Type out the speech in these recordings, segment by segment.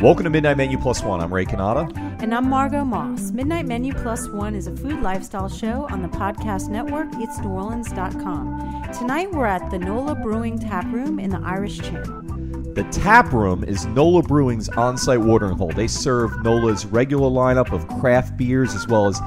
Welcome to Midnight Menu Plus One. I'm Ray Canada. And I'm Margot Moss. Midnight Menu Plus One is a food lifestyle show on the podcast network, it's itsneworleans.com. Tonight we're at the NOLA Brewing Tap Room in the Irish Channel. The tap room is NOLA Brewing's on-site watering hole. They serve NOLA's regular lineup of craft beers as well as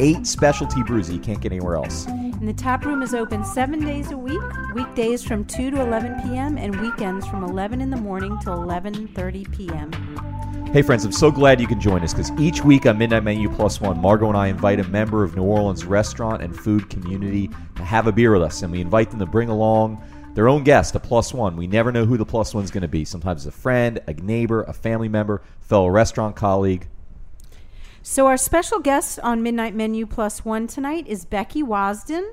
eight specialty brews that you can't get anywhere else. And the tap room is open seven days a week, weekdays from 2 to 11 p.m. and weekends from 11 in the morning till 11:30 p.m. Hey friends, I'm so glad you can join us because each week on Midnight Menu Plus One, Margot and I invite a member of New Orleans restaurant and food community to have a beer with us, and we invite them to bring along their own guest, a plus one. We never know who the plus one's going to be. Sometimes a friend, a neighbor, a family member, fellow restaurant colleague. So our special guest on Midnight Menu Plus One tonight is Becky Wasden,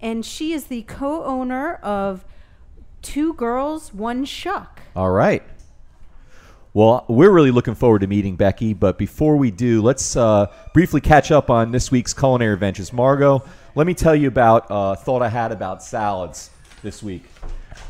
and she is the co-owner of Two Girls One Shuck. All right. Well, we're really looking forward to meeting Becky, but before we do, let's uh, briefly catch up on this week's culinary adventures. Margot, let me tell you about a thought I had about salads this week.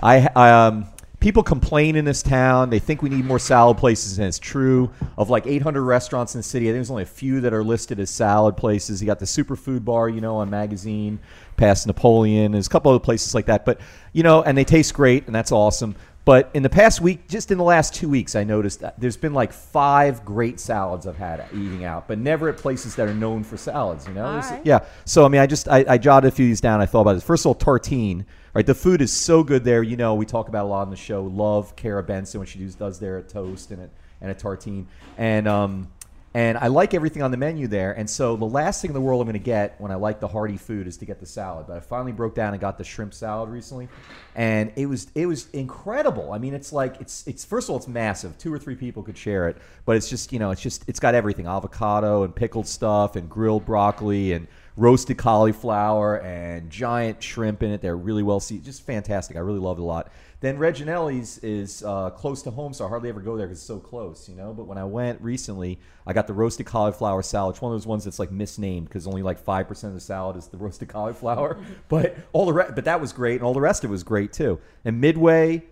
I um, people complain in this town. They think we need more salad places, and it's true. Of like 800 restaurants in the city, I think there's only a few that are listed as salad places. You got the Superfood Bar, you know, on Magazine, past Napoleon. There's a couple other places like that, but you know, and they taste great, and that's awesome. But in the past week, just in the last two weeks, I noticed that there's been like five great salads I've had eating out, but never at places that are known for salads. You know, right. yeah. So I mean, I just I, I jotted a few of these down. I thought about this. First of all, tartine. Right, the food is so good there. You know, we talk about a lot on the show. Love Cara Benson when she does, does there a toast and a, and a tartine, and um, and I like everything on the menu there. And so the last thing in the world I'm going to get when I like the hearty food is to get the salad. But I finally broke down and got the shrimp salad recently, and it was it was incredible. I mean, it's like it's it's first of all it's massive. Two or three people could share it, but it's just you know it's just it's got everything: avocado and pickled stuff and grilled broccoli and roasted cauliflower and giant shrimp in it. They're really well seasoned. Just fantastic. I really loved it a lot. Then Reginelli's is uh, close to home, so I hardly ever go there because it's so close, you know. But when I went recently, I got the roasted cauliflower salad. It's one of those ones that's like misnamed because only like five percent of the salad is the roasted cauliflower. but all the re- but that was great, and all the rest of it was great too. And Midway,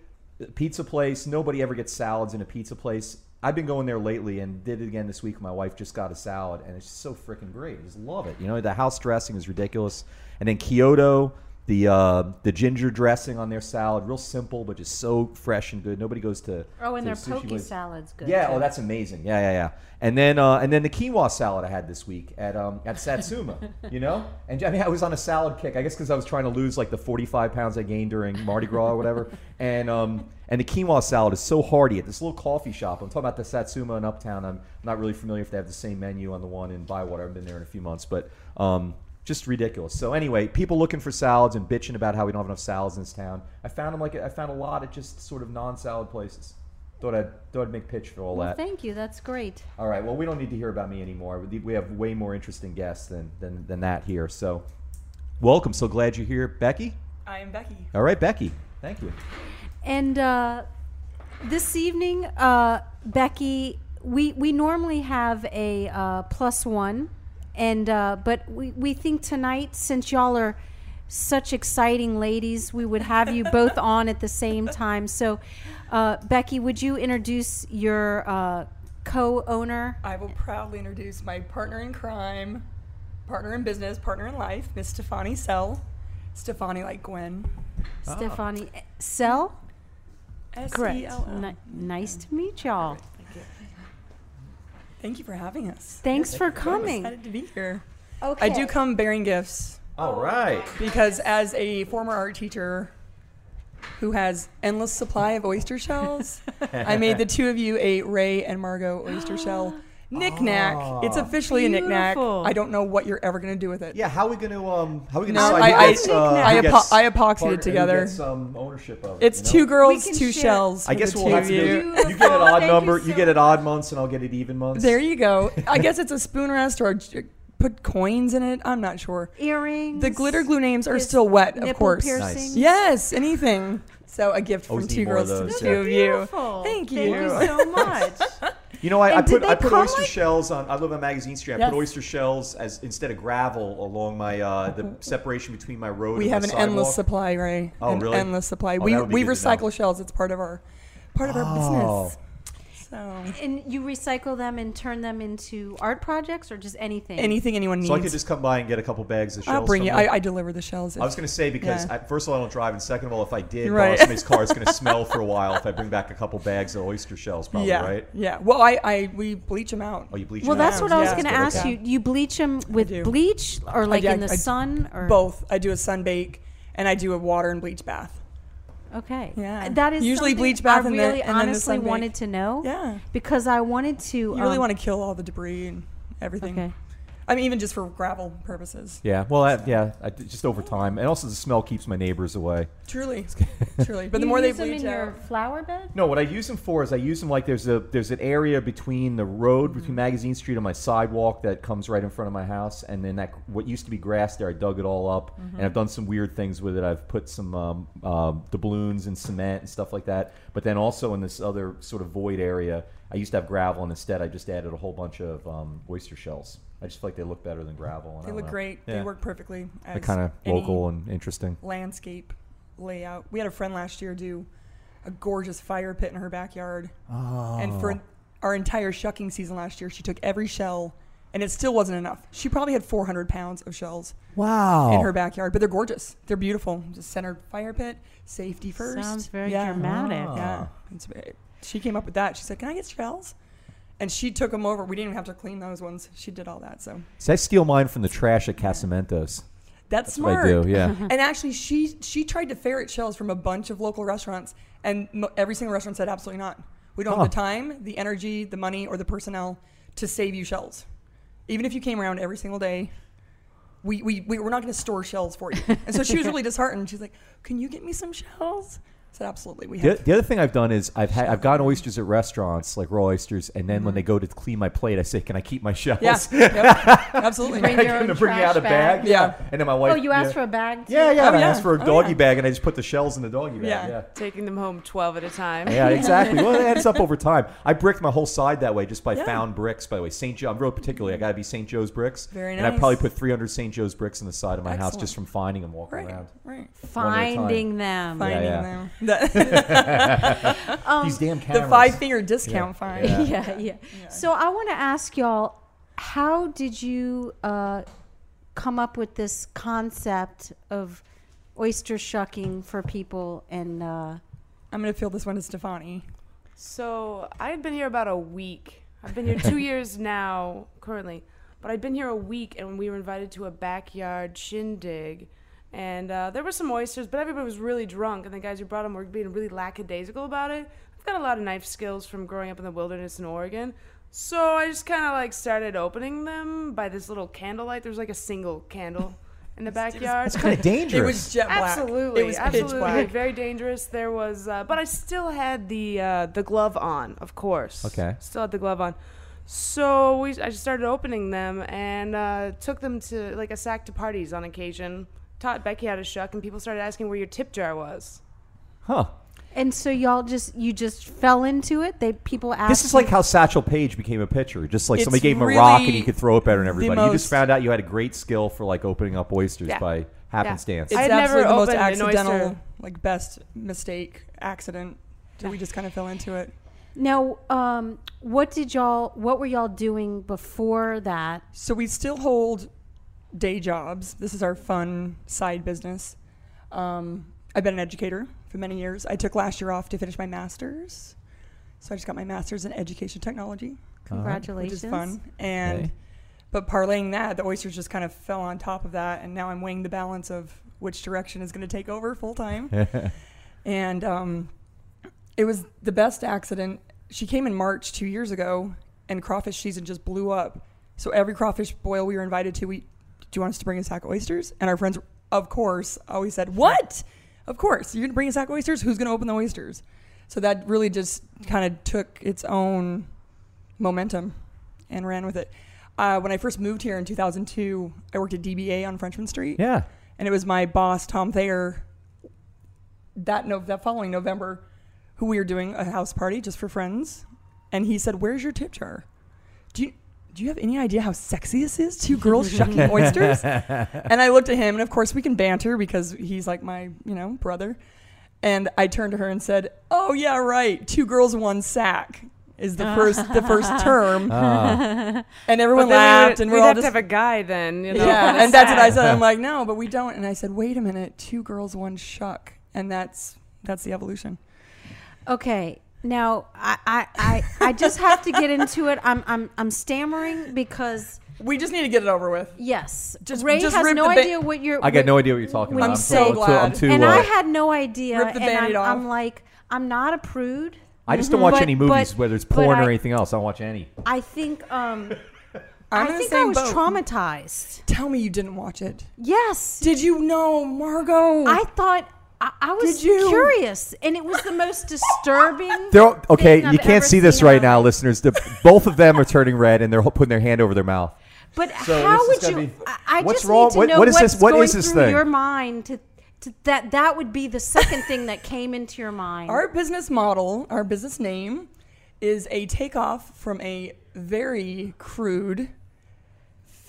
pizza place. Nobody ever gets salads in a pizza place. I've been going there lately and did it again this week. My wife just got a salad and it's just so freaking great. I just love it. You know, the house dressing is ridiculous. And then Kyoto, the uh, the ginger dressing on their salad, real simple but just so fresh and good. Nobody goes to Oh, and to their poke place. salad's good. Yeah, too. oh, that's amazing. Yeah, yeah, yeah. And then uh, and then the quinoa salad I had this week at um, at Satsuma, you know. And I mean, I was on a salad kick. I guess because I was trying to lose like the forty five pounds I gained during Mardi Gras or whatever. And um, and the quinoa salad is so hearty at this little coffee shop. I'm talking about the Satsuma in Uptown. I'm not really familiar if they have the same menu on the one in Bywater. I've been there in a few months, but um, just ridiculous. So anyway, people looking for salads and bitching about how we don't have enough salads in this town. I found them like I found a lot at just sort of non-salad places. Thought I'd thought I'd make pitch for all Well, that. thank you. That's great. All right. Well, we don't need to hear about me anymore. We we have way more interesting guests than than, than that here. So, welcome. So glad you're here, Becky. I am Becky. All right, Becky. Thank you. And uh, this evening, uh, Becky, we we normally have a uh, plus one, and uh, but we we think tonight, since y'all are such exciting ladies, we would have you both on at the same time. So, uh, Becky, would you introduce your uh, co-owner? I will proudly introduce my partner in crime, partner in business, partner in life, Miss Stefani Sell. Stefani like Gwen. Stefani Sell. Correct. S-E-L-L. Nice to meet y'all. Thank you for having us. Thanks for I'm coming. excited to be here. Okay. I do come bearing gifts All right. because as a former art teacher who has endless supply of oyster shells, I made the two of you a Ray and Margot oyster shell knick-knack. It's officially a knick-knack. I don't know what you're ever going to do with it. Yeah. How are we going to um? How are we going to No, I- who I- gets, uh, I who apo- gets I epoxied it together. gets, um, ownership of it, It's you know? two girls, two share- shells. I guess we'll have to do. You get an odd Thank you number. so You get an odd months, and I'll get it even months. There you go. I guess it's a spoon rest or j- put coins in it. I'm not sure. Earrings. The glitter glue names are still wet, of course. piercings. Yes, anything. So a gift Always from need two girls to the two yeah. of you. Beautiful. Thank you. Thank you so much. You know, I, I put I put oyster like- shells on. I live on Magazine Street. I Yes. put oyster shells as instead of gravel along my uh, the separation between my road. And we have an sidewalk. endless supply, Ray. Oh, an really? endless supply. Oh, we that would be we good to know. recycle shells. It's part of our part of our Oh. business. So And you recycle them and turn them into art projects or just anything? anything anyone needs. So I could just come by and get a couple bags of shells. I'll bring you. I, I deliver the shells. I was going to say because Yeah. I, first of all I don't drive, and second of all, if I did Right. borrow somebody's car, it's going to smell for a while. If I bring back a couple bags of oyster shells, probably yeah, right. yeah. Well, I, I we bleach them out. Oh, you bleach well, them out? that's what I was going to ask good, you. Do you bleach them with do. bleach or like yeah, in the I- sun or Both. I do a sun bake and I do a water and bleach bath. Okay. Yeah. That is Usually bleach bath I and then- really and then the honestly sun bake. wanted to know. Yeah. Because I wanted to. You really um, want to kill all the debris and everything. Okay. I mean, even just for gravel purposes. Yeah, well, I, yeah, I, just over time, and also the smell keeps my neighbors away. Truly, truly. But you the more they use them bleach in out, your flower bed. No, what I use them for is I use them like there's a there's an area between the road between Magazine Street and my sidewalk that comes right in front of my house, and then that what used to be grass there, I dug it all up, and I've done some weird things with it. I've put some um, um, doubloons and cement and stuff like that. But then also in this other sort of void area, I used to have gravel, and instead I just added a whole bunch of um, oyster shells. I just feel like they look better than gravel. and they don't look know. great. Yeah. They work perfectly. They're as kind of local and interesting. landscape layout. We had a friend last year do a gorgeous fire pit in her backyard. And for oh. our entire shucking season last year, she took every shell, and it still wasn't enough. She probably had 400 pounds of shells Wow. in her backyard, but they're gorgeous. They're beautiful. Just centered fire pit, safety first. Sounds very yeah. dramatic. Ah. Yeah. It's, she came up with that. She said, "Can I get shells?" And she took them over. We didn't even have to clean those ones. She did all that. So So I steal mine from the trash at Casamento's. that's, That's what smart. I do. Yeah. and actually, she she tried to ferret shells from a bunch of local restaurants, and mo- every single restaurant said absolutely not. We don't Huh. have the time, the energy, the money, or the personnel to save you shells. Even if you came around every single day, we, we, we we're not going to store shells for you. And so she was really disheartened. She's like, "Can you get me some shells?" I said, "Absolutely, we The, have." the other thing I've done is I've had I've gotten oysters at restaurants like raw oysters, and then when they go to clean my plate, I say, "Can I keep my shells?" Mm-hmm. Yeah, yep, absolutely. Bring I your come own to bring trash out a bag. bag. Yeah. and then my wife. Oh, you asked yeah. for a bag. Too? Yeah, yeah. Oh, and I asked for a Oh, doggy yeah. bag, and I just put the shells in the doggy bag. Yeah. Yeah. Taking them home 12 at a time. Yeah, exactly. Well, it adds up over time. I bricked my whole side that way just by Yeah. found bricks. By the way, St. Joe. I'm real particular. I got to be St. Joe's bricks. Very nice. And I probably put 300 St. Joe's bricks in the side of my house just from finding them walking Right, around. right. Finding them. Finding yeah. them. The, These damn cameras. the five finger discount Yeah. fine. Yeah. yeah, yeah. So I want to ask y'all, how did you uh, come up with this concept of oyster shucking for people? And uh, I'm gonna fill this one to Stefani. So I had been here about a week. I've been here two years now, currently. But I'd been here a week, and we were invited to a backyard shindig. And uh, there were some oysters, but everybody was really drunk, and the guys who brought them were being really lackadaisical about it. I've got a lot of knife skills from growing up in the wilderness in Oregon. So I just kind of like started opening them by this little candlelight. There was like a single candle in the backyard. It's kind of dangerous. It was jet black. Absolutely, It was absolutely, pitch black. very dangerous. There was, uh, but I still had the uh, the glove on, of course. Okay. Still had the glove on. So we, I just started opening them and uh, took them to like a sack to parties on occasion. Taught Becky how to shuck, and people started asking where your tip jar was. huh. and so y'all just you just fell into it. They people asked. This is like how Satchel Paige became a pitcher. Just like It's somebody gave him a rock and really he could throw it better than the everybody. You just most- found out you had a great skill for like opening up oysters Yeah. by happenstance. It's I had never absolutely the most opened an accidental, oyster. like best mistake, accident. So we just kind of fell into it. now. Um, what did y'all? What were y'all doing before that? So we still hold day jobs. This is our fun side business. Um, I've been an educator for many years. I took last year off to finish my master's. So I just got my master's in education technology, Congratulations. which is fun. And Okay. but parlaying that, the oysters just kind of fell on top of that, and now I'm weighing the balance of which direction is going to take over full time. and um, it was the best accident. She came in March two years ago, and crawfish season just blew up. So every crawfish boil we were invited to, we, do you want us to bring a sack of oysters? And our friends, of course, always said, "What? Of course, you're gonna bring a sack of oysters? Who's gonna open the oysters?" So that really just kind of took its own momentum and ran with it. Uh, when I first moved here in 2002, I worked at DBA on Frenchmen Street yeah. and it was my boss Tom Thayer that no that following November who we were doing a house party just for friends and he said where's your tip jar do you do you have any idea how sexy this is two girls shucking oysters and I looked at him and of course we can banter because he's like my you know brother and I turned to her and said oh yeah right two girls one sack is the first the first term, Ah. and everyone But then laughed, we'd, and we'd we're all have just to have a guy then, you know. yeah, and that's what I said. I'm like, no, but we don't. And I said, wait a minute, two girls, one shuck, and that's that's the evolution. Okay. Now I, I, I, I just have to get into it. I'm I'm I'm stammering because We just need to get it over with. yes, Just- Ray just has no ba- idea what you're. I got no idea what you're talking about. I'm say- too, I'm too, I'm too and uh, I had no idea. Rip the and I'm, off. I'm like, I'm not a prude. I just don't watch But- any movies, but- whether it's but porn or I- anything else. I don't watch any. I think um, I'm I think I was boat. traumatized. Tell me you didn't watch it. Yes, Did you know, Margot? I thought I, I was you? curious, and it was the most disturbing. They're okay. thing I've You can't ever see this right now, listeners. The, both of them are turning red, and they're putting their hand over their mouth. But So how would you? be- I, I What's just wrong- need to what- know what is what's this- what going is this through thing? your mind to, to that that would be the second thing that came into your mind. Our business model, our business name, is a takeoff from a very crude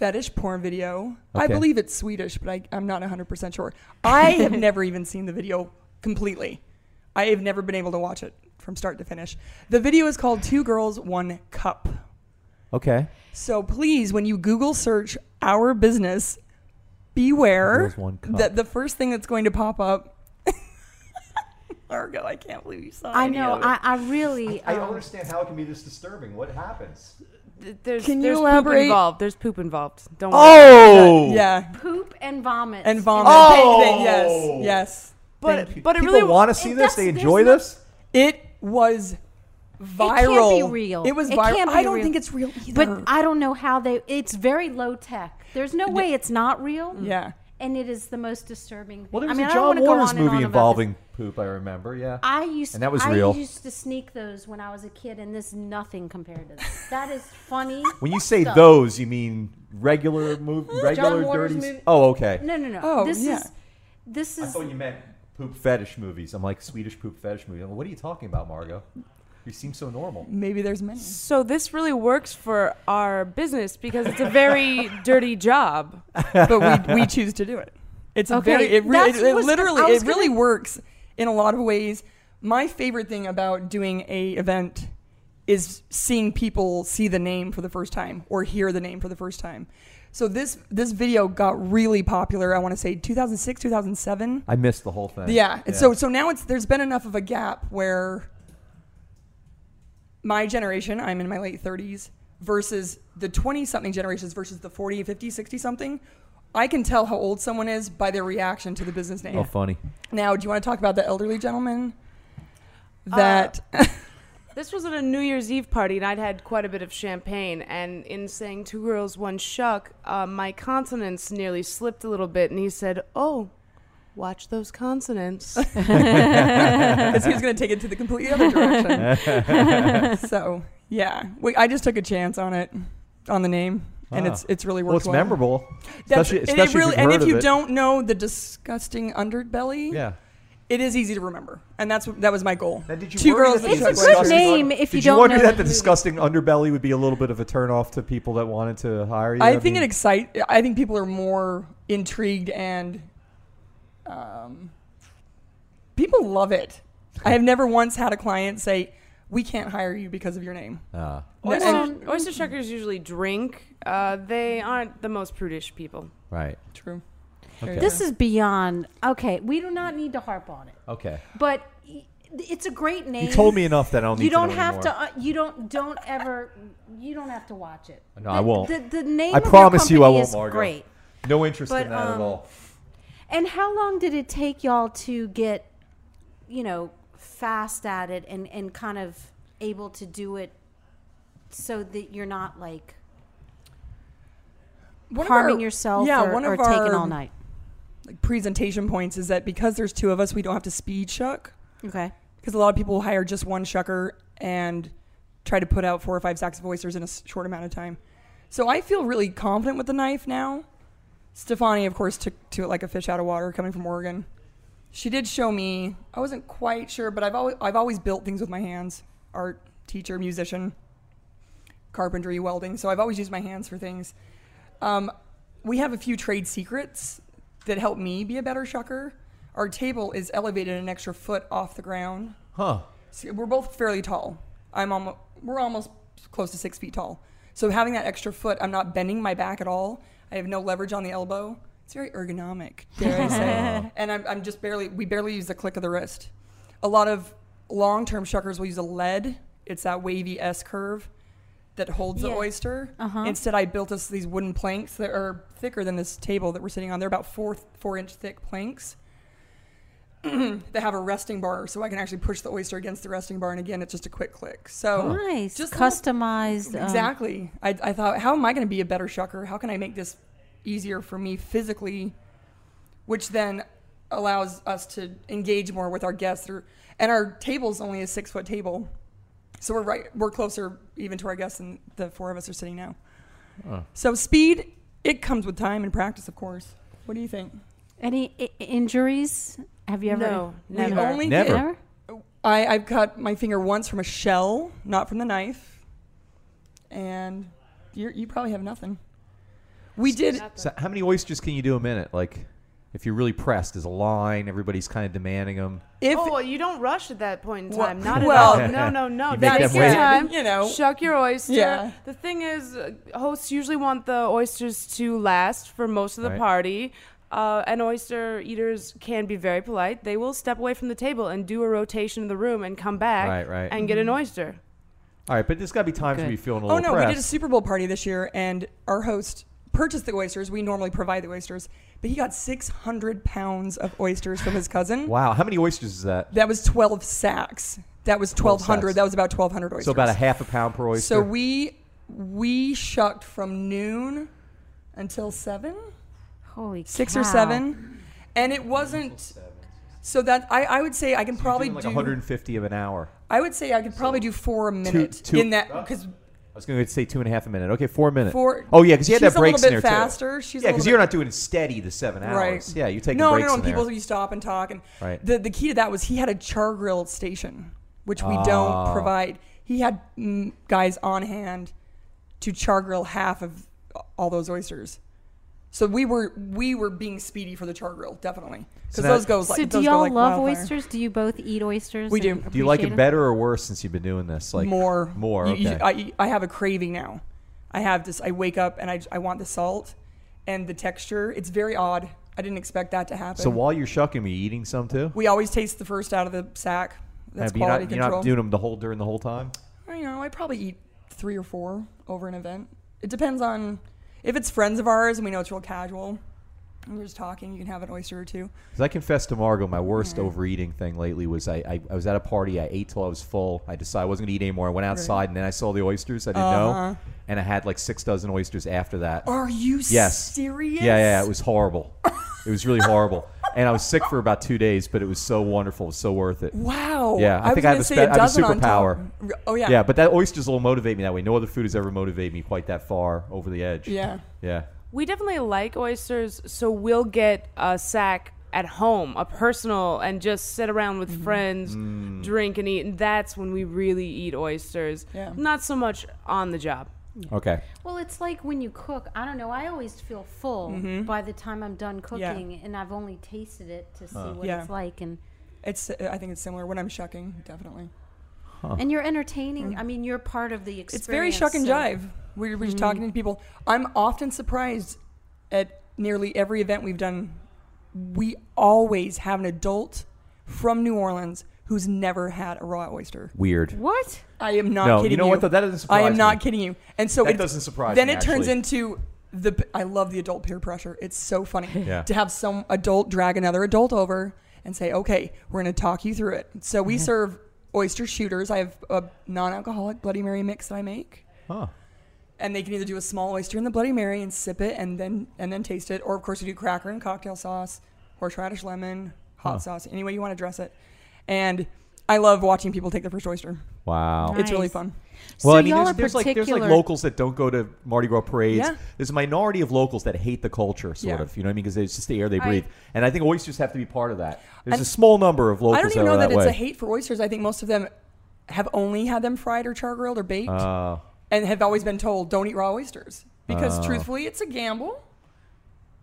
fetish porn video. I believe it's Swedish, but I, I'm not 100% sure. I have never even seen the video completely. I have never been able to watch it from start to finish. The video is called Two Girls, One Cup. Okay. So please, when you Google search our business, beware One Cup. that the first thing that's going to pop up. Margo, I can't believe you saw. It. I any know. of it. I, I really. I don't um, understand how it can be this disturbing. What happens? Th- There's, Can you there's elaborate? poop involved. There's poop involved. Don't worry. Oh, yeah, poop and vomit. and vomit. Oh! Thank- thank- yes, yes. But you. but it People really want to see it- this. They enjoy there's no- this. It was can't viral. be real. It was It viral. can't be I don't real. think it's real either. But I don't know how they. It's very low tech. There's no way it's not real. yeah, And it is the most disturbing. Well, there I was mean, a I don't John Waters movie on about involving poop. I remember. Yeah. I used And that was I real. used to sneak those when I was a kid, and this nothing compared to this. That is funny. When you say stuff. those, you mean regular move, regular Waters dirty. movie- Oh, okay. No, no, no. Oh, this yeah. is this I thought you meant poop fetish movies. I'm like Swedish poop fetish movie. I'm like, what are you talking about, Margot? You seem so normal. maybe there's many. So this really works for our business because it's a very dirty job. but we, we choose to do it. It's a Okay, very it, re- it, it literally it really gonna- works in a lot of ways. My favorite thing about doing a event is seeing people see the name for the first time or hear the name for the first time. So this this video got really popular. I want to say 2006, 2007. I missed the whole thing. Yeah. And so so now it's there's been enough of a gap where my generation, I'm in my late 30s, versus the 20 something generations versus the 40, 50, 60 something. I can tell how old someone is by their reaction to the business name. Oh, funny. Now, do you want to talk about the elderly gentleman that This was at a New Year's Eve party, and I'd had quite a bit of champagne. And in saying two girls, one shuck, uh, my consonants nearly slipped a little bit, and he said, "Oh, watch those consonants." because he was going to take it to the completely other direction. so, yeah, we, I just took a chance on it, on the name, and Ah. it's it's really Well, worked it's memorable, That's- especially, and it especially really, if and you've if you it. don't know the disgusting underbelly, Yeah. it is easy to remember, and that's that was my goal. Now, did you Two girls that that the It's a good name if Did you don't wonder that the the disgusting underbelly would be a little bit of a turnoff to people that wanted to hire you? I think mean, it excite. I think people are more intrigued and um, people love it. I have never once had a client say, "We can't hire you because of your name." No, oyster, and- oyster shuckers usually drink. Uh, they aren't the most prudish people. right. True. Okay. This is beyond. Okay, we do not need to harp on it, Okay. but it's a great name. You told me enough that I don't need You don't to know have anymore. to. Uh, you don't. Don't ever. You don't have to watch it. No, The- I won't. The, the name. I of your promise you I won't, is Margo. Great. No interest But, in that at um, all. And how long did it take y'all to get, you know, fast at it and and kind of able to do it so that you're not like One harming our- yourself yeah, or, one or of our, all um, night? Like presentation points is that because there's two of us, we don't have to speed shuck. Okay. Because a lot of people hire just one shucker and try to put out four or five sacks of oysters in a short amount of time. So I feel really confident with the knife now. Stefani, of course, took to it like a fish out of water coming from Oregon. She did show me. I wasn't quite sure, but I've always I've always built things with my hands. Art teacher, musician, carpentry, welding. So I've always used my hands for things. Um, we have a few trade secrets that help me be a better shucker. Our table is elevated an extra foot off the ground. Huh. So we're both fairly tall. I'm almost we're almost close to six feet tall. So having that extra foot, I'm not bending my back at all. I have no leverage on the elbow. It's very ergonomic, dare I say. and I'm, I'm just barely, we barely use the click of the wrist. A lot of long term shuckers will use a lead. It's that wavy S curve that holds the oyster. Uh-huh. Instead, I built us these wooden planks that are thicker than this table that we're sitting on. They're about four four inch thick planks that have a resting bar, so I can actually push the oyster against the resting bar, and again, it's just a quick click. So Nice. Just little- customized. um, exactly, I, I thought, how am I going to be a better shucker? How can I make this easier for me physically, which then allows us to engage more with our guests. Or, and our table's only a six foot table, so we're right, we're closer even to our guests than the four of us are sitting now. Oh. So speed, it comes with time and practice, of course. What do you think? Any I- injuries? Have you ever? No, We never. only Never. did- I, I've cut my finger once from a shell, not from the knife. And you're, you probably have nothing. We did. So how many oysters can you do a minute? Like, if you're really pressed, there's a line. Everybody's kind of demanding them. If oh, well, you don't rush at that point in Well- time. Not well- all. No, no, no. You make Take them your wait. time. You know. Shuck your oyster. Yeah. The thing is, uh, hosts usually want the oysters to last for most of the Right. party. Uh, and oyster eaters can be very polite. They will step away from the table and do a rotation in the room and come back Right, right. and get an oyster. All right, but there's got to be times Good. where you're feeling a Oh little no, we did a pressed. Super Bowl party this year, and our host purchased the oysters. We normally provide the oysters, but he got 600 pounds of oysters from his cousin. wow, how many oysters is that? That was 12 sacks. That was 1,200. sacks. That was about 1,200 oysters. So about a half a pound per oyster. So we we shucked from noon until seven, Holy six cow. or seven, and it wasn't. So that I, I would say I can So you're probably doing like do. 150 of an hour. I would say I could probably do four a minute two- in that because I was going to say two and a half a minute. Okay, four a minute. four. Oh yeah, because you had she's that breaks a little in bit there faster. She's. Yeah, because you're not doing steady the seven hours. Right. Yeah, you're taking no, breaks no, no. in there. People you stop and talk, and Right. the the key to that was he had a char grill station, which we Ah. don't provide. He had mm, guys on hand to char grill half of all those oysters. So we were we were being speedy for the char grill, definitely, because So now- those goes like So those do go y'all like love wildfire. oysters? Do you both eat oysters? We do. and Do you like appreciate it better or worse since you've been doing this? Like more, more. You- you- Okay. I I have a craving now. I have this. I wake up and I I want the salt and the texture. It's very odd. I didn't expect that to happen. so while you're shucking, are you eating some too? we always taste the first out of the sack. That's Have you quality not, you're control. not doing them the whole during the whole time. you know, I probably eat three or four over an event. It depends on if it's friends of ours and we know it's real casual. And we're just talking. You can have an oyster or two. Because I confess to Margot, my worst overeating thing lately was I, I, I was at a party. I ate till I was full. I decided I wasn't going to eat anymore. I went outside and then I saw the oysters. I didn't Uh-huh. know. And I had like six dozen oysters after that. Are you Yes. serious? Yeah, yeah, it was horrible. it was really horrible. And I was sick for about two days, but it was so wonderful. It was so worth it. Wow. Yeah, I was think I have a say spe- I have a dozen on top. superpower. Oh yeah. Yeah, but that oysters will motivate me that way. No other food has ever motivated me quite that far over the edge. Yeah. Yeah. We definitely like oysters, so we'll get a sack at home, a personal, and just sit around with Mm-hmm. friends, Mm. drink and eat. And that's when we really eat oysters. Yeah. Not so much on the job. Okay. Well, it's like when you cook. I don't know. I always feel full Mm-hmm. by the time I'm done cooking, and I've only tasted it to see what Yeah. it's like. And It's. I think it's similar when I'm shucking. Definitely. and you're entertaining. I mean, you're part of the experience. Mm. It's very shuck and so- jive. We're, we're Mm-hmm. talking to people. I'm often surprised at nearly every event we've done. We always have an adult from New Orleans who's never had a raw oyster. Weird. What? I am not No, kidding you know what, though? That doesn't surprise. I surprise am not me. kidding you. And so That it doesn't surprise me. Then me, it turns actually. into the. I love the adult peer pressure. It's so funny Yeah. to have some adult drag another adult over and say, "Okay, we're going to talk you through it." So Mm-hmm. we serve oyster shooters. I have a non-alcoholic Bloody Mary mix that I make Huh. and they can either do a small oyster in the Bloody Mary and sip it and then and then taste it, or of course we do cracker and cocktail sauce, horseradish lemon, hot Huh. sauce, any way you want to dress it. And I love watching people take their first oyster. Wow. It's really Nice. fun. Well, so I mean, y'all there's, are there's like there's like particular- locals that don't go to Mardi Gras parades. Yeah. There's a minority of locals that hate the culture, sort Yeah. of. You know what I mean? Because it's just the air they I- breathe. and I think oysters have to be part of that. There's And a small number of locals I don't even that know are that, that, it's way. a hate for oysters. I think most of them have only had them fried or char grilled or baked, Uh, and have always been told don't eat raw oysters because Oh. truthfully, it's a gamble.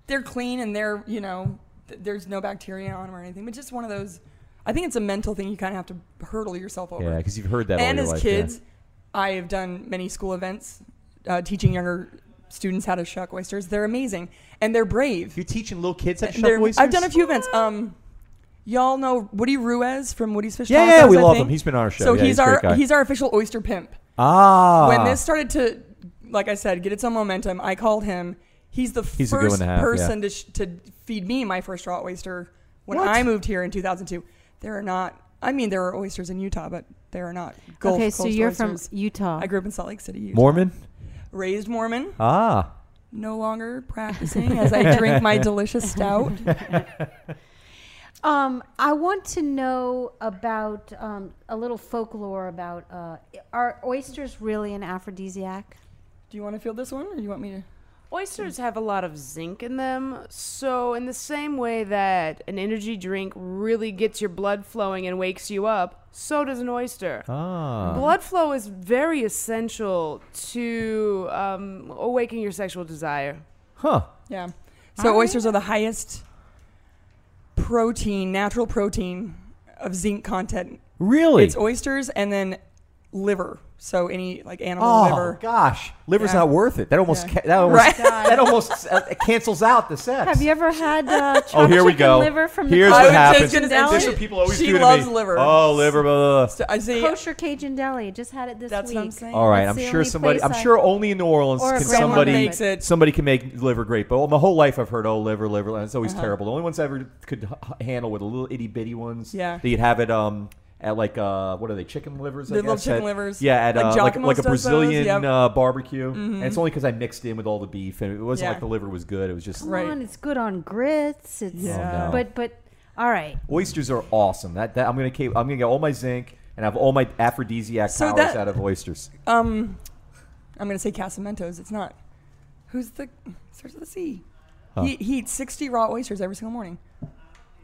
They're clean and they're you know th- there's no bacteria on them or anything, but just one of those. I think it's a mental thing you kind of have to hurdle yourself over. yeah, because you've heard that. all and your as life, yeah. kids, I have done many school events uh, teaching younger students how to shuck oysters. They're amazing and they're brave. You're teaching little kids how to shuck oysters? I've done a few events. Um, y'all know Woody Ruiz from Woody's Fish Yeah, Tacos, yeah, we I love think? him. He's been on our show. So Yeah, he's, he's our he's our official oyster pimp. Ah. When this started to, like I said, get its own momentum, I called him. He's the He's first to have, person to, sh- to feed me my first raw oyster when What? I moved here in 2002. There are not. I mean, there are oysters in Utah, but there are not Gulf okay, so Coast you're oysters. from Utah. I grew up in Salt Lake City, Utah. Mormon? Raised Mormon. Ah. No longer practicing as I drink my delicious stout. Um, I want to know about um, a little folklore about uh, are oysters really an aphrodisiac? Do you want to feel this one, or do you want me to? Oysters have a lot of zinc in them, so in the same way that an energy drink really gets your blood flowing and wakes you up, so does an oyster. Ah. Blood flow is very essential to um, awakening your sexual desire. Huh. Yeah. So All right. oysters are the highest protein, natural protein of zinc content. Really? It's oysters and then liver. So any like animal oh liver. gosh, liver's Yeah. not worth it. That almost Yeah. ca- that almost Right. that almost uh, cancels out the sex. Have you ever had uh, Oh, here we chicken go. liver from Here's the what happens. gonna say, Deli? This is what people always she do to loves me. liver. Oh, liver. Blah, blah, blah. So I see. Kosher Cajun Deli. Just had it this That's week. what I'm saying. All right, That's I'm sure somebody. I'm sure only in New Orleans Or can somebody makes it. somebody can make liver great. But my whole life I've heard oh liver, liver, and it's always Uh-huh. terrible. The only ones I ever could h- handle were the little itty bitty ones. Yeah. that you'd have it um at like uh what are they chicken livers? I The little chicken at- livers. Yeah, at Like uh, like, like a does those, Brazilian yep. uh, barbecue. Mhm. And it's only because I mixed in with all the beef, and it wasn't Yeah. like the liver was good. It was just Come Right. on, it's good on grits. It's Yeah. Oh, no. but but all right. oysters are awesome. That, that I'm gonna keep, I'm gonna get all my zinc and have all my aphrodisiac So powers that- out of oysters. Um, I'm gonna say Casamento's. It's not. Who's the starts with a C? Huh. He, he eats 60 raw oysters every single morning.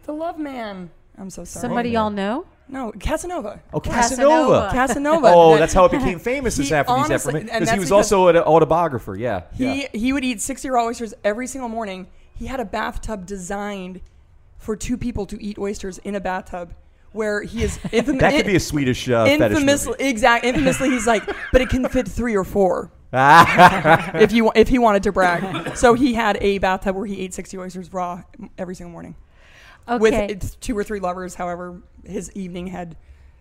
The Love Man. I'm so sorry. Somebody y'all know? No, Casanova. Oh, Casanova. Casanova. Casanova. Oh, that's how it became famous as He aphrodisiac honestly- for because he was because- also an autobiographer. Yeah, He yeah. he would eat 60 raw oysters every single morning. He had a bathtub designed for two people to eat oysters in a bathtub, where he is infam- That could be a Swedish uh, fetish infamously movie. exact infamously he's like, but it can fit three or four if you if he wanted to brag. So he had a bathtub where he ate 60 oysters raw every single morning Okay. with it's two or three lovers. However, his evening had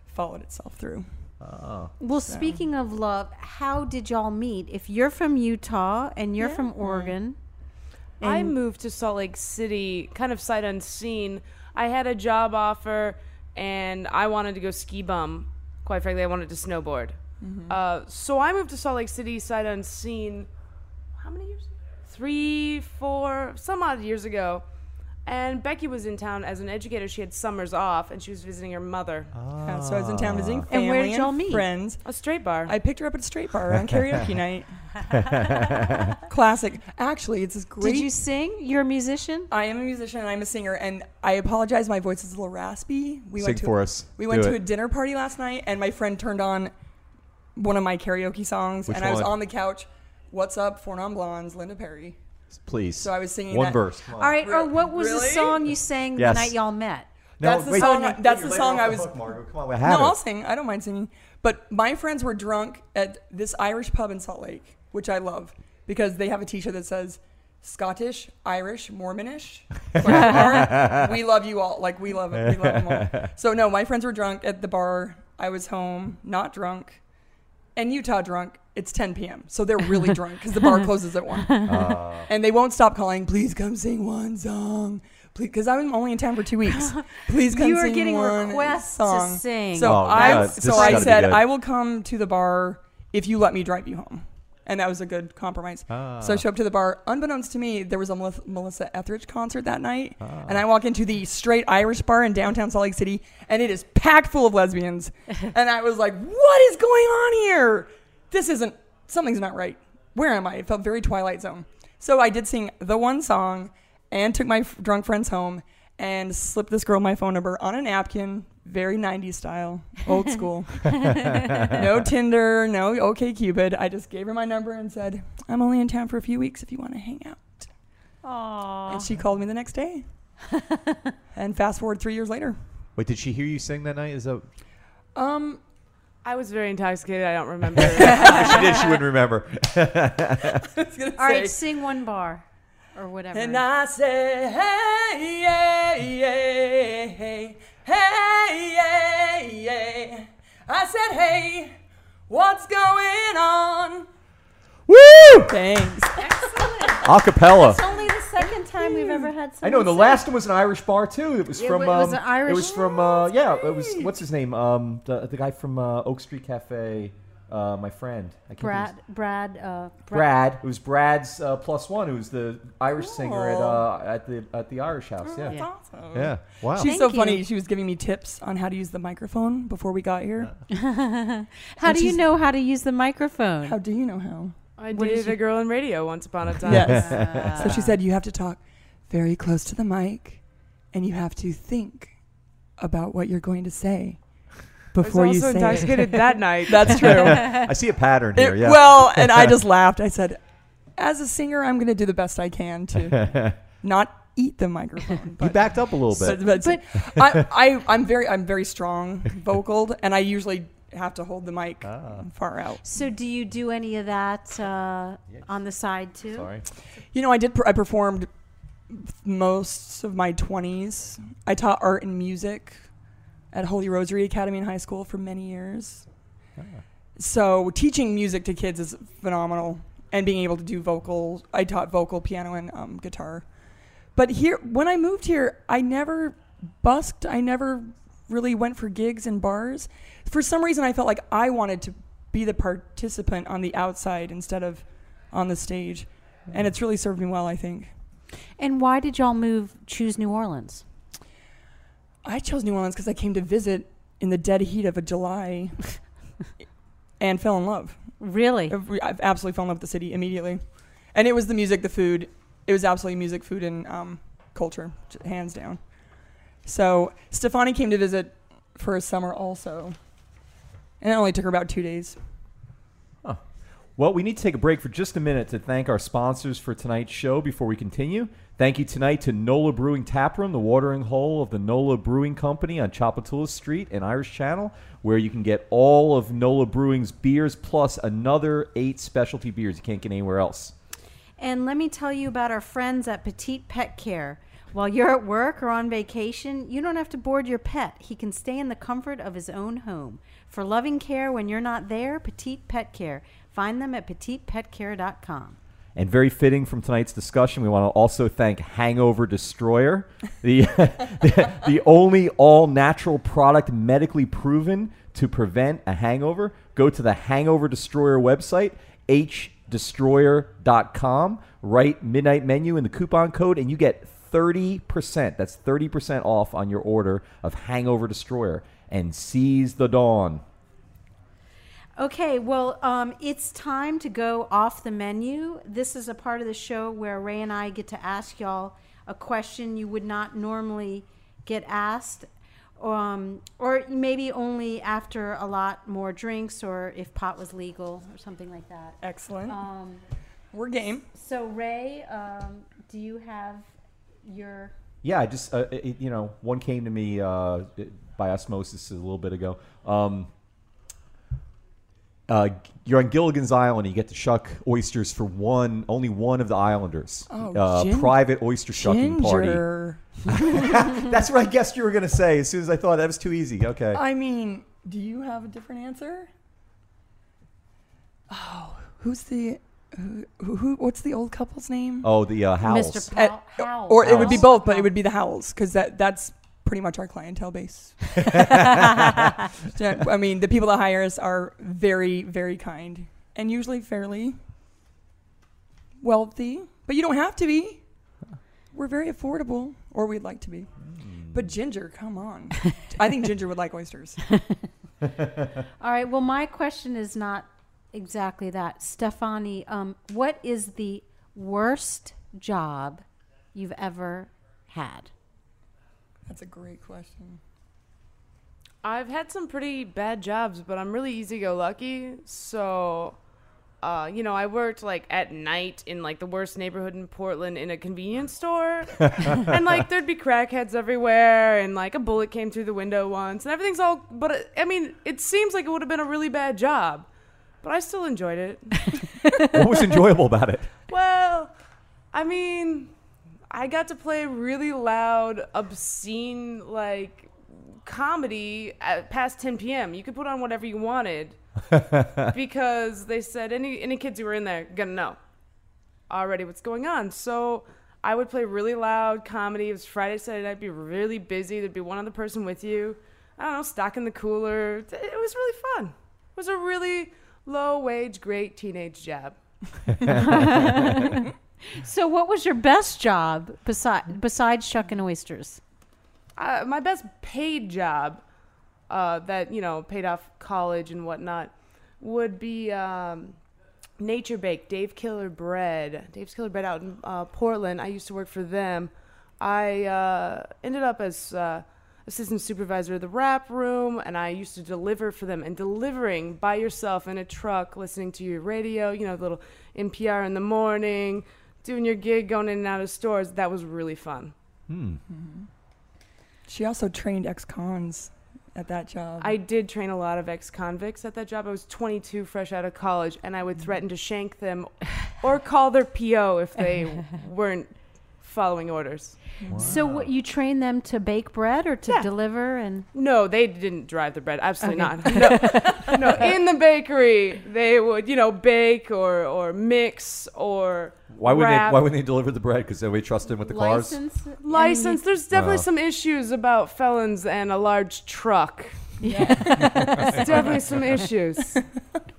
followed itself through. Oh. well, So- speaking of love, how did y'all meet? If you're from Utah and you're Yeah. from Oregon, I moved to Salt Lake City kind of sight unseen. I had a job offer and I wanted to go ski bum. Quite frankly, I wanted to snowboard. Uh, so I moved to Salt Lake City sight unseen. How many years? Three, four, some odd years ago. And Becky was in town as an educator. She had summers off and she was visiting her mother. Yeah, so I was in town visiting Ah. family And where did y'all meet? friends. A straight bar. I picked her up at a straight bar on karaoke night. Classic. Actually, it's this great. did you sing? You're a musician. I am a musician and I'm a singer, and I apologize. My voice is a little raspy. We Sing went to for us. we Do went to it. a dinner party last night, and my friend turned on one of my karaoke songs, Which and I was one? on the couch. What's up, Four Non Blondes, Linda Perry. Please. So I was singing one that. verse. All right. Re- Or what was the song you sang Yes. the night y'all met? No, That's the wait. song. Oh, that's You're the letting song her I was. hook, Margot. Come on, we No, have I'll it. sing. I don't mind singing. But my friends were drunk at this Irish pub in Salt Lake, which I love because they have a T-shirt that says Scottish, Irish, Mormonish. question we love you all. Like we love it. We love them all. So no, my friends were drunk at the bar. I was home, not drunk, and Utah drunk. It's 10 p.m. So they're really drunk because the bar closes at one, Uh, and they won't stop calling. Please come sing one song. Because I'm only in town for two weeks. Please come You were sing getting one requests song. to sing. So Oh, I God, so I said. I will come to the bar if you let me drive you home, and that was a good compromise. ah. So I show up to the bar. Unbeknownst to me, there was a Melissa- Etheridge concert that night, Ah. and I walk into the straight Irish bar in downtown Salt Lake City, and it is packed full of lesbians. and I was like, "What is going on here? This isn't something's not right. Where am I?" It felt very Twilight Zone. So I did sing the one song, and took my f- drunk friends home, and slipped this girl my phone number on a napkin, very 90s style, old school. no Tinder, no OK Cupid. I just gave her my number and said, "I'm only in town for a few weeks if you want to hang out." Aww. And she called me the next day. and fast forward three years later. Wait, did she hear you sing that night? Is that Um, I was very intoxicated. I don't remember. She did, she wouldn't remember. I was gonna All right, sing one bar or whatever. And I say, hey, yeah, yeah, hey, hey, yeah, yeah. I said, hey, what's going on? Woo! Thanks. Acapella. It's only the second time we've ever had. I know. someone The sing. last one was an Irish bar too. It was It from. wa- it was um, an Irish- It was from. Uh, yeah. It was. What's his name? Um, the the guy from uh, Oak Street Cafe. Uh, my friend. I can't think of his- Brad, Brad, uh, Brad. It was Brad's uh, plus one. Who's the Irish singer at Cool. uh, at the at the Irish House. Oh, Yeah. that's Yeah. awesome. Yeah. Wow. She's Thank so you. funny. She was giving me tips on how to use the microphone before we got here. How And do you she's- know how to use the microphone? How do you know how? I What is dated your- a girl in radio once upon a time. Yes. So she said you have to talk very close to the mic, and you have to think about what you're going to say before I was you also say it. intoxicated that night. That's true. I see a pattern here. It- yeah. Well, and I just laughed. I said, as a singer, I'm going to do the best I can to not eat the microphone. you backed up a little bit. but, But- I, I, I'm very, I'm very strong vocaled, and I usually have to hold the mic Ah. far out. So, do you do any of that uh, on the side too? Sorry. You know, I did. Per- I performed most of my 20s. I taught art and music at Holy Rosary Academy in high school for many years. So teaching music to kids is phenomenal, and being able to do vocal. I taught vocal, piano, and um, guitar. But here, when I moved here, I never busked. I never really went for gigs and bars. For some reason, I felt like I wanted to be the participant on the outside instead of on the stage, and it's really served me well. I think. And why did y'all move? Choose New Orleans? I chose New Orleans because I came to visit in the dead heat of a July and fell in love. Really? I I've absolutely fell in love with the city immediately. And it was the music, the food. It was absolutely music, food, and um, culture, hands down. So Stefani came to visit for a summer also. And it only took her about two days. Well, we need to take a break for just a minute to thank our sponsors for tonight's show before we continue. Thank you tonight to Nola Brewing Taproom, the watering hole of the Nola Brewing Company on Tchoupitoulas Street in Irish Channel, where you can get all of Nola Brewing's beers plus another eight specialty beers you can't get anywhere else. And let me tell you about our friends at Petite Pet Care. While you're at work or on vacation, you don't have to board your pet. He can stay in the comfort of his own home. For loving care when you're not there, Petite Pet Care. Find them at petitepetcare.com. And very fitting from tonight's discussion, we want to also thank Hangover Destroyer, the, the, the only all natural product medically proven to prevent a hangover. Go to the Hangover Destroyer website, hdestroyer.com, write midnight menu in the coupon code, and you get 30%. That's 30% off on your order of Hangover Destroyer. And seize the dawn. Okay, well, um, it's time to go off the menu. This is a part of the show where Ray and I get to ask y'all a question you would not normally get asked, um, or maybe only after a lot more drinks, or if pot was legal, or something like that. Excellent. Um, We're game. so, Ray, um, do you have your Yeah, I just uh, it, you know one came to me uh, by osmosis a little bit ago. Uh, you're on Gilligan's Island. and You get to shuck oysters for one, only one of the islanders. Oh, uh, gin- private oyster shucking party. That's what I guessed you were going to say. As soon as I thought that was too easy. Okay. I mean, do you have a different answer? Oh, who's the who, who? What's the old couple's name? oh, the uh, Howells. Mr. Uh, Powell? Howell. or it would be both, but it would be the Howells because that that's pretty much our clientele base. I mean, the people that hire us are very, very kind and usually fairly wealthy, but you don't have to be. We're very affordable, or we'd like to be. But Ginger, come on. I think Ginger would like oysters. All right. Well, my question is not exactly that. Stefani, um, what is the worst job you've ever had? That's a great question. I've had some pretty bad jobs, but I'm really easy go lucky. So uh, you know, I worked like at night in like the worst neighborhood in Portland in a convenience store, and like there'd be crackheads everywhere, and like a bullet came through the window once, and everything's all. But it, I mean, it seems like it would have been a really bad job, but I still enjoyed it. what was enjoyable about it? Well, I mean, I got to play really loud, obscene, like comedy at past 10 p.m. You could put on whatever you wanted because they said any any kids who were in there gonna know already what's going on. So I would play really loud comedy. It was Friday, Saturday night. Be really busy. There'd be one other person with you. I don't know, stocking the cooler. It was really fun. It was a really low wage, great teenage job. So, what was your best job besides besides shucking oysters? uh, my best paid job uh, that you know paid off college and whatnot would be um, Nature Bake, Dave Killer Bread. Dave's Killer Bread out in uh, Portland. I used to work for them. I uh, ended up as uh, assistant supervisor of the wrap room, and I used to deliver for them. And delivering by yourself in a truck, listening to your radio, you know, little NPR in the morning, doing your gig, going in and out of stores. That was really fun. Hmm. She also trained ex-cons at that job. I did train a lot of ex convicts at that job. I was 22, fresh out of college, and I would threaten to shank them or call their PO if they weren't following orders. So, what you train them to bake bread or to Yeah. deliver? And No, they didn't drive the bread. Absolutely Okay. not. No. no, in the bakery, they would, you know, bake or, or mix or Why would they? Why wouldn't they deliver the bread? Because they would trust him with the cars. license, I license. There's definitely Wow. some issues about felons and a large truck. Yeah. There's definitely some issues.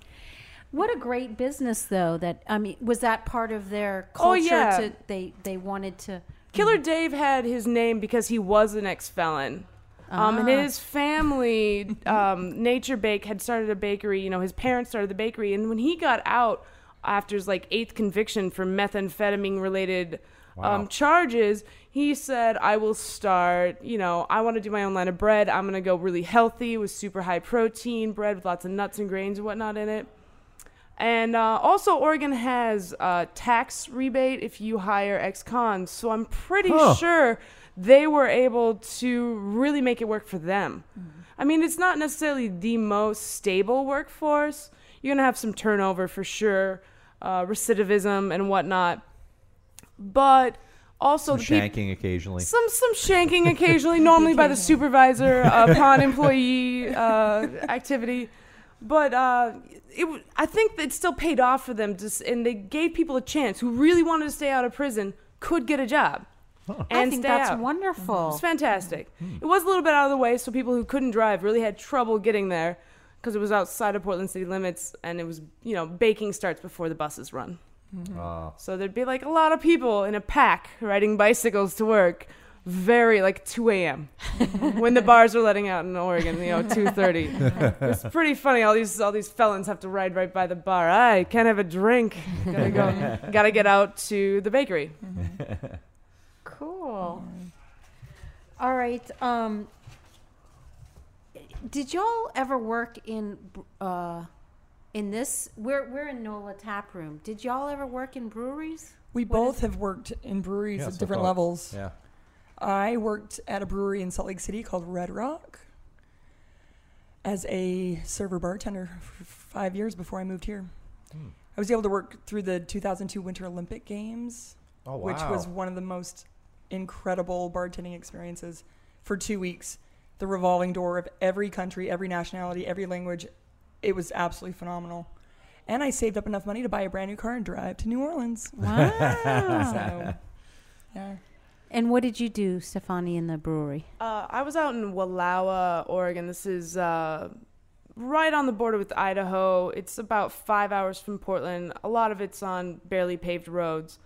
What a great business, though. That I mean, was that part of their culture? Oh, yeah. To, they they wanted to. Killer Dave had his name because he was an ex felon. Um, and Ah. his family, um, Nature Bake, had started a bakery. You know, his parents started the bakery. And when he got out after his like eighth conviction for methamphetamine related Wow. um, charges, he said, I will start, you know, I want to do my own line of bread. I'm going to go really healthy with super high protein bread with lots of nuts and grains and whatnot in it. And uh, also, Oregon has uh, tax rebate if you hire ex-cons. So I'm pretty Huh. sure they were able to really make it work for them. I mean, it's not necessarily the most stable workforce. You're gonna have some turnover for sure, uh, recidivism and whatnot. But also Some the peop- shanking occasionally. some some shanking occasionally, normally by the supervisor upon employee uh, activity. But uh, it, w- I think it still paid off for them, just, and they gave people a chance who really wanted to stay out of prison could get a job and I think that's out. wonderful. It's fantastic. It was a little bit out of the way, so people who couldn't drive really had trouble getting there because it was outside of Portland city limits, and it was you know baking starts before the buses run. Ah. So there'd be like a lot of people in a pack riding bicycles to work, very like 2 a.m. when the bars are letting out in Oregon, you know, 2:30. it's pretty funny. All these all these felons have to ride right by the bar. I can't have a drink. Gotta go. gotta get out to the bakery. Cool. All right. Um, did y'all ever work in uh, in this? We're we're in NOLA Tap Room. Did y'all ever work in breweries? we what both is- have worked in breweries Yeah, at so different thought- levels. Yeah. I worked at a brewery in Salt Lake City called Red Rock as a server bartender for five years before I moved here. Hmm. I was able to work through the 2002 Winter Olympic Games, Oh which was one of the most incredible bartending experiences for two weeks. The revolving door of every country, every nationality, every language. It was absolutely phenomenal. And I saved up enough money to buy a brand new car and drive to New Orleans. Wow. So, yeah. And what did you do, Stefani, in the brewery? Uh, I was out in Wallowa, Oregon. This is uh, right on the border with Idaho. It's about five hours from Portland. A lot of it's on barely paved roads,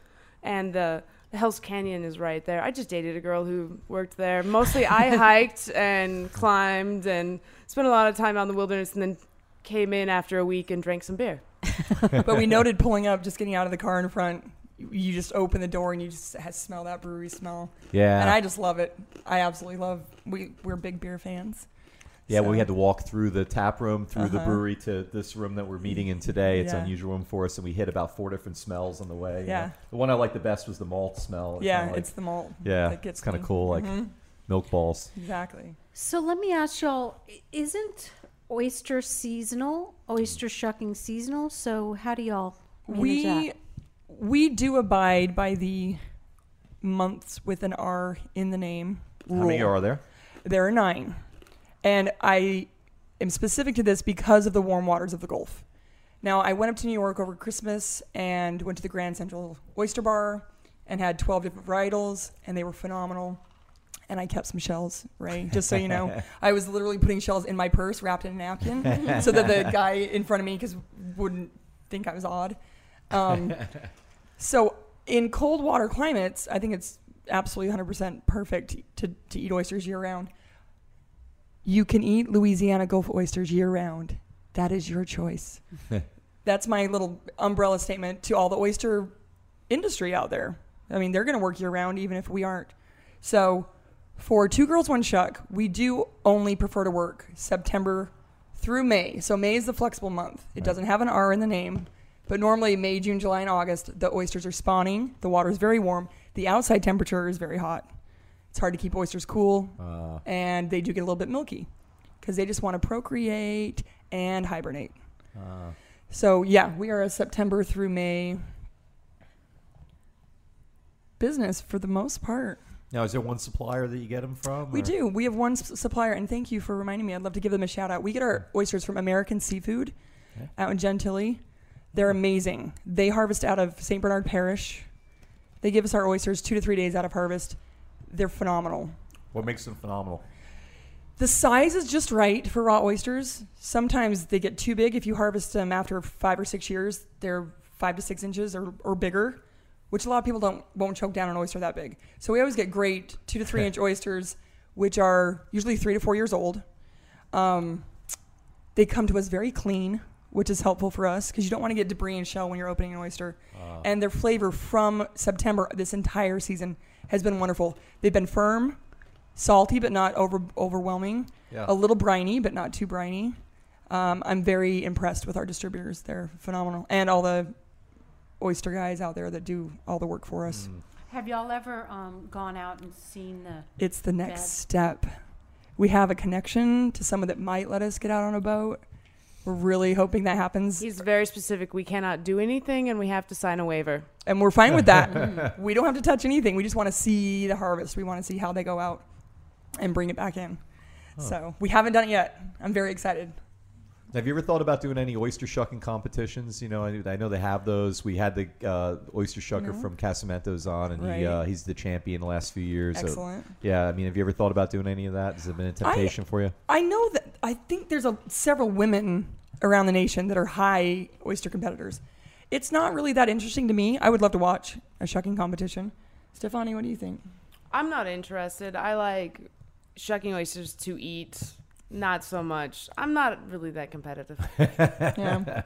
and the the Hell's Canyon is right there. I just dated a girl who worked there. Mostly, I hiked and climbed and spent a lot of time out in the wilderness, and then came in after a week and drank some beer. but we noted pulling up, just getting out of the car in front. You- You just open the door and you just ha- smell that brewery smell, Yeah. and I just love it. I absolutely love. We we're big beer fans, Yeah, well, we had to walk through the tap room, through the Uh-huh. brewery to this room that we're meeting in today. It's Yeah. an unusual room for us, and we hit about four different smells on the way. you Yeah. know. The one I liked the best was the malt smell. It Yeah, like- it's the malt. yeah, that gets it's kind of cool, like Mhm. milk balls. Exactly. So let me ask y'all: Isn't oyster seasonal? Oyster shucking seasonal? So how do y'all manage We that? We do abide by the months with an R in the name. How many rule. are there? There are nine. And I am specific to this because of the warm waters of the Gulf. Now, I went up to New York over Christmas and went to the Grand Central Oyster Bar and had 12 different varietals, and they were phenomenal. And I kept some shells, right? just so you know. I was literally putting shells in my purse wrapped in a napkin so that the guy in front of me cause wouldn't think I was odd. Um, so, in cold water climates, I think it's absolutely 100% perfect to, to eat oysters year round. You can eat Louisiana Gulf oysters year round. That is your choice. That's my little umbrella statement to all the oyster industry out there. I mean, they're going to work year round even if we aren't. So, for Two Girls One Shuck, we do only prefer to work September through May. So, May is the flexible month. It Right. doesn't have an R in the name, but normally May, June, July, and August, the oysters are spawning. The water is very warm. The outside temperature is very hot. It's hard to keep oysters cool, Uh, and they do get a little bit milky because they just want to procreate and hibernate. uh, So yeah, we are a September through May business for the most part. now, is there one supplier that you get them from? We or- do. We have one supplier, and thank you for reminding me. I'd love to give them a shout out. We get our oysters from American Seafood Okay. out in Gentilly. They're amazing. They harvest out of St. Bernard Parish. They give us our oysters two to three days out of harvest. They're phenomenal. What makes them phenomenal? The size is just right for raw oysters. Sometimes they get too big. If you harvest them after five or six years, they're five to six inches or, or bigger, which a lot of people don't won't choke down an oyster that big. So we always get great two to three inch oysters, which are usually three to four years old. Um, they come to us very clean, which is helpful for us because you don't want to get debris and shell when you're opening an oyster. Uh, And their flavor from September this entire season has been wonderful. They've been firm, salty but not over overwhelming, yeah. a little briny but not too briny. Um, I'm very impressed with our distributors; they're phenomenal, and all the oyster guys out there that do all the work for us. Mm. Have y'all ever um, gone out and seen the? It's the next Bad. step. We have a connection to someone that might let us get out on a boat. We're really hoping that happens, He's very specific. We cannot do anything, and we have to sign a waiver. and we're fine with that. we don't have to touch anything. We just want to see the harvest. We want to see how they go out and bring it back in. Huh. So we haven't done it yet. I'm very excited. Have you ever thought about doing any oyster shucking competitions? You know, I, I know they have those. We had the uh, oyster shucker No. from Casamento's on, and he uh, he's the champion the last few years. So, Excellent. yeah, I mean, have you ever thought about doing any of that? Has it been a temptation for you? I know that I think there's a, several women around the nation that are high oyster competitors. It's not really that interesting to me. I would love to watch a shucking competition. Stefani, what do you think? I'm not interested. I like shucking oysters to eat, not so much. I'm not really that competitive. Yeah.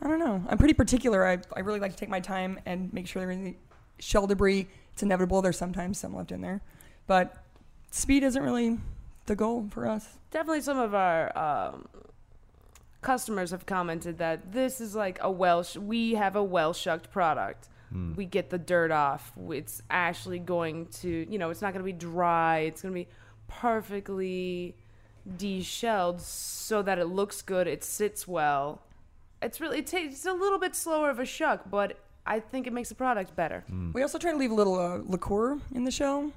I don't know. I'm pretty particular. I, I really like to take my time and make sure there isn't shell debris. It's inevitable. There's sometimes some left in there. But speed isn't really the goal for us. Definitely, some of our um, customers have commented that this is like a well. Sh- we have a well shucked product. Hmm. We get the dirt off. It's actually going to, you know, it's not going to be dry. It's going to be perfectly deshelled so that it looks good. It sits well. It's really it takes a little bit slower of a shuck, but I think it makes the product better. Hmm. We also try to leave a little uh, liqueur in the shell.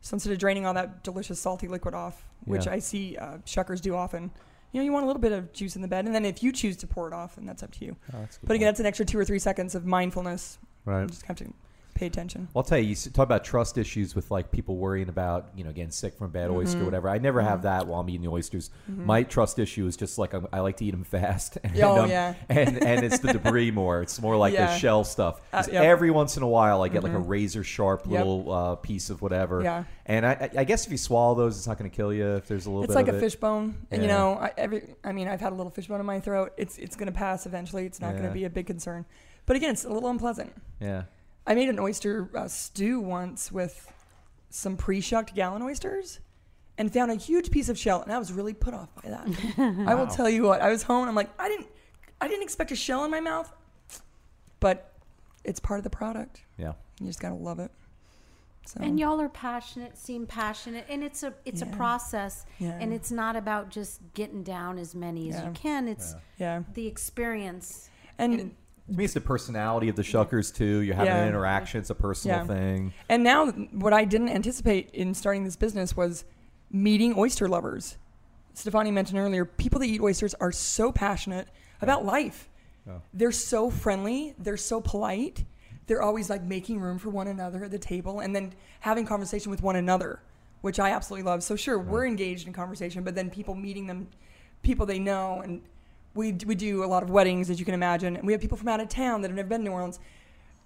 So instead of draining all that delicious salty liquid off, which Yeah. I see uh, shuckers do often, you know, you want a little bit of juice in the bed. And then if you choose to pour it off, then that's up to you. Oh, that's But again, point. that's an extra two or three seconds of mindfulness. right. You just have to pay attention. Well, I'll tell you, you talk about trust issues with like people worrying about you know getting sick from a bad oyster or Mhm. whatever. I never have Mhm. that while I'm eating the oysters. Mhm. My trust issue is just like I'm, I like to eat them fast. And, oh, um, yeah. and and it's the debris more. It's more like the shell stuff. Uh, yep. Every once in a while, I get like a Mhm. razor sharp Yep. little uh, piece of whatever. Yeah. And I, I- guess if you swallow those, it's not going to kill you if there's a little It's like a it. fish bone. And, you know, I, every, I mean, I've had a little fish bone in my throat. It's, it's going to pass eventually. It's not going to be a big concern. But again, it's a little unpleasant. Yeah. I made an oyster uh, stew once with some pre-shucked gallon oysters, and found a huge piece of shell, and I was really put off by that. I will tell you what. I was home. and I'm like, I didn't, I didn't expect a shell in my mouth, but it's part of the product. Yeah. You just gotta love it. So And y'all are passionate, seem passionate, and it's a it's Yeah. a process, Yeah. and it's not about just getting down as many as you can. It's yeah, the experience. and To me, it's the personality of the shuckers too. You're having Yeah. an interaction. It's a personal Yeah. thing. And now, what I didn't anticipate in starting this business was meeting oyster lovers. Stefani mentioned earlier, people that eat oysters are so passionate about life. Yeah. They're so friendly. They're so polite. They're always like making room for one another at the table and then having conversation with one another, which I absolutely love. So sure, we're engaged in conversation, but then people meeting them, people they know, and we we do a lot of weddings, as you can imagine, and we have people from out of town that have never been to New Orleans,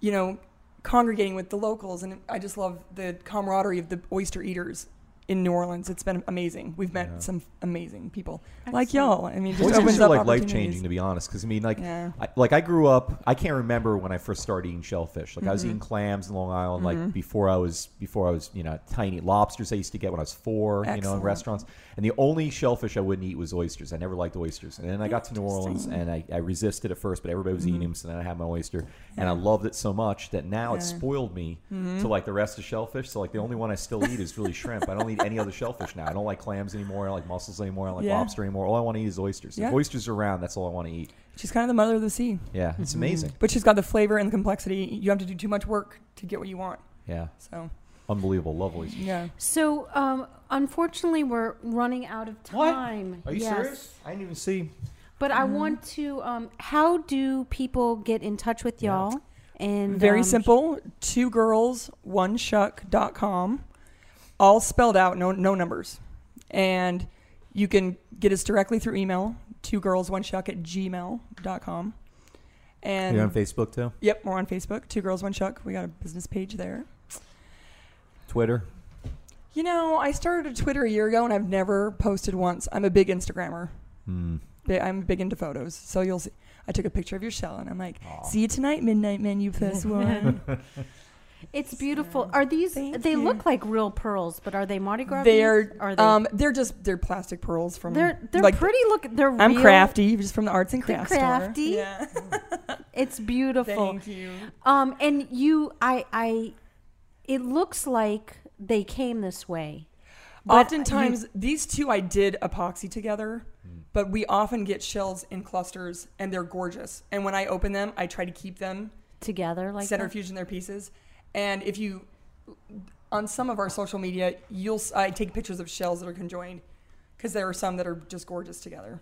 you know, congregating with the locals, and I just love the camaraderie of the oyster eaters in New Orleans. It's been amazing. We've met Yeah. some amazing people like Excellent. y'all. I mean, it just Oysters opens are up like life changing to be honest. Because I mean, like, Yeah. I, like I grew up. I can't remember when I first started eating shellfish. Like I Mm-hmm. was eating clams in Long Island. Like before I was before I was you know tiny lobsters I used to get when I was four. You know in restaurants. And the only shellfish I wouldn't eat was oysters. I never liked oysters. And then I got to New Orleans and I, I resisted at first, but everybody was eating them. So then I had my oyster, and I loved it so much that now it Mm-hmm. Mm-hmm. spoiled me to like the rest of shellfish. So like the only one I still eat is really shrimp. I don't eat any other shellfish now. I don't like clams anymore. I don't like mussels anymore. I don't like Yeah. lobster anymore. All I want to eat is oysters. Yeah. If oysters are around, that's all I want to eat. She's kind of the mother of the sea, Yeah, it's amazing. but she's got the flavor and the complexity. You have to do too much work to get what you want. Yeah, So unbelievable. Love oysters. yeah, So, um, unfortunately, we're running out of What? time. Are you Yes. serious? I didn't even see. But I want to. Um, how do people get in touch with y'all? And very um, simple. Two girls, one shuck.com, all spelled out, no no numbers, and you can get us directly through email. Two girls, one shuck at gmail.com. And You're on Facebook too. Yep, we're on Facebook. Two girls, one shuck. We got a business page there. Twitter. You know, I started a Twitter a year ago and I've never posted once. I'm a big Instagrammer. Hmm. Bi- I'm big into photos, so you'll see. I took a picture of your shell and I'm like, Aw. "See you tonight, midnight menu plus one." It's beautiful. Are these? Thank they you. look like real pearls, but are they Mardi Gras? they're beads? Are they? um, they're just they're plastic pearls from. they're they're like, pretty. Look, they're. I'm real. crafty, just from the arts and They're crafts crafty. store. Yeah, It's beautiful. thank you. Um, and you, I, I, it looks like they came this way. But Oftentimes, these two I did epoxy together, but we often get shells in clusters, and they're gorgeous. And when I open them, I try to keep them together like that? centrifuge in their pieces. And if you, on some of our social media, you'll s- I take pictures of shells that are conjoined, because there are some that are just gorgeous together.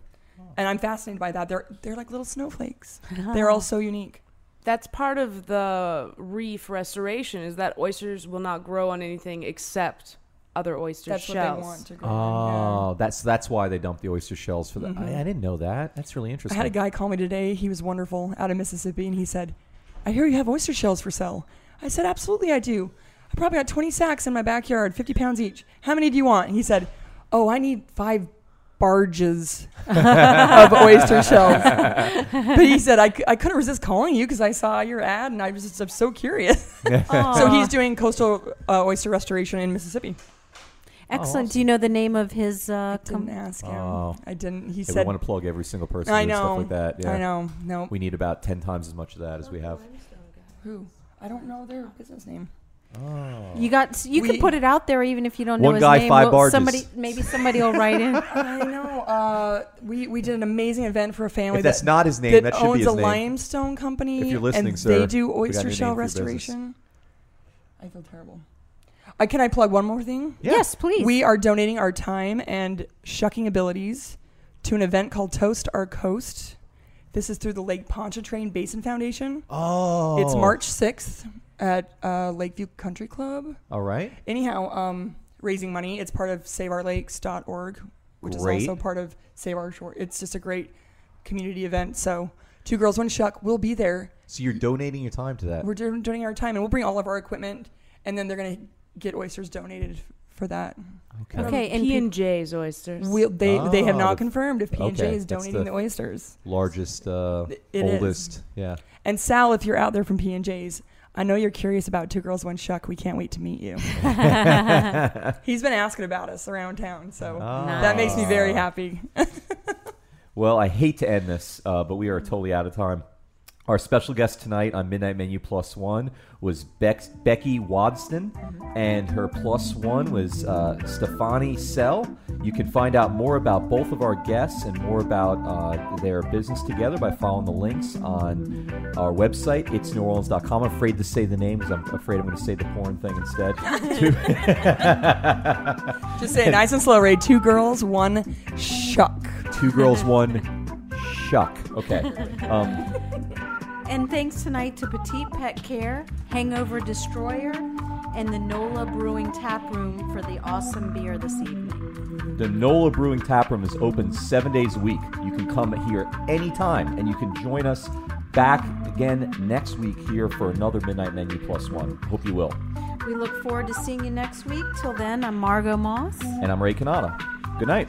And I'm fascinated by that. They're they're like little snowflakes. They're all so unique. That's part of the reef restoration is that oysters will not grow on anything except other oyster That's shells. what they want to grow. Oh, that's that's why they dump the oyster shells for the. Mhm. I, I didn't know that. That's really interesting. I had a guy call me today. He was wonderful out of Mississippi, and he said, "I hear you have oyster shells for sale." I said, "Absolutely, I do. I probably got 20 sacks in my backyard, 50 pounds each. How many do you want?" And he said, "Oh, I need five barges of oyster shells." but he said, I, c- I couldn't resist calling you because I saw your ad, and I was just I'm so curious." so he's doing coastal uh, oyster restoration in Mississippi. excellent. Do you know the name of his uh, I didn't com- ask him. Oh. I didn't. He Hey, we said, want to plug every single person "I doing stuff know, like that. Yeah. I know, no, We need about ten times as much of that as we have. who? I don't know their business name." Oh. You got. You We- can put it out there even if you don't know his guy, name. five Will- barges. Somebody, maybe somebody will write in. I know. Uh, we we did an amazing event for a family If that's that, not his name, that that should be owns his a name. limestone company. If you're listening, and sir, they do got a oyster new shell name for your business. restoration. I feel terrible. Uh, can I plug one more thing? Yeah. Yes, please. We are donating our time and shucking abilities to an event called Toast Our Coast. This is through the Lake Pontchartrain Basin Foundation. Oh. It's March 6th at uh, Lakeview Country Club. All right. Anyhow, um, raising money. It's part of SaveOurLakes.org, which Great. is also part of Save Our Shore. It's just a great community event. So, Two Girls, One Shuck will be there. So you're donating your time to that. We're doing donating our time, and we'll bring all of our equipment, and then they're going to get oysters donated for that. Okay. Okay, and P and J's oysters. We'll, they they have Ah, not the- confirmed if P and J okay, is donating the- the oysters. Largest, uh, It is. oldest. Yeah. And Sal, if you're out there from P and J's, I know you're curious about Two Girls One Shuck. We can't wait to meet you. He's been asking about us around town, so that makes me very happy. Well, I hate to end this, uh, but we are totally out of time. Our special guest tonight on Midnight Menu Plus One was Bex- Becky Wadston, and her plus one was uh, Stefani Sell. You can find out more about both of our guests and more about uh, their business together by following the links on our website, itsneworleans.com. I'm afraid to say the name because I'm afraid I'm going to say the porn thing instead. Just say it nice and slow, Ray. Two girls, one shuck. Two girls, one shuck. Okay. Um, And thanks tonight to Petite Pet Care, Hangover Destroyer, and the NOLA Brewing Tap Room for the awesome beer this evening. The NOLA Brewing Tap Room is open seven days a week. You can come here anytime, and you can join us back again next week here for another Midnight Menu Plus One. Hope you will. We look forward to seeing you next week. Till then, I'm Margot Moss. And I'm Ray Canada. Good night.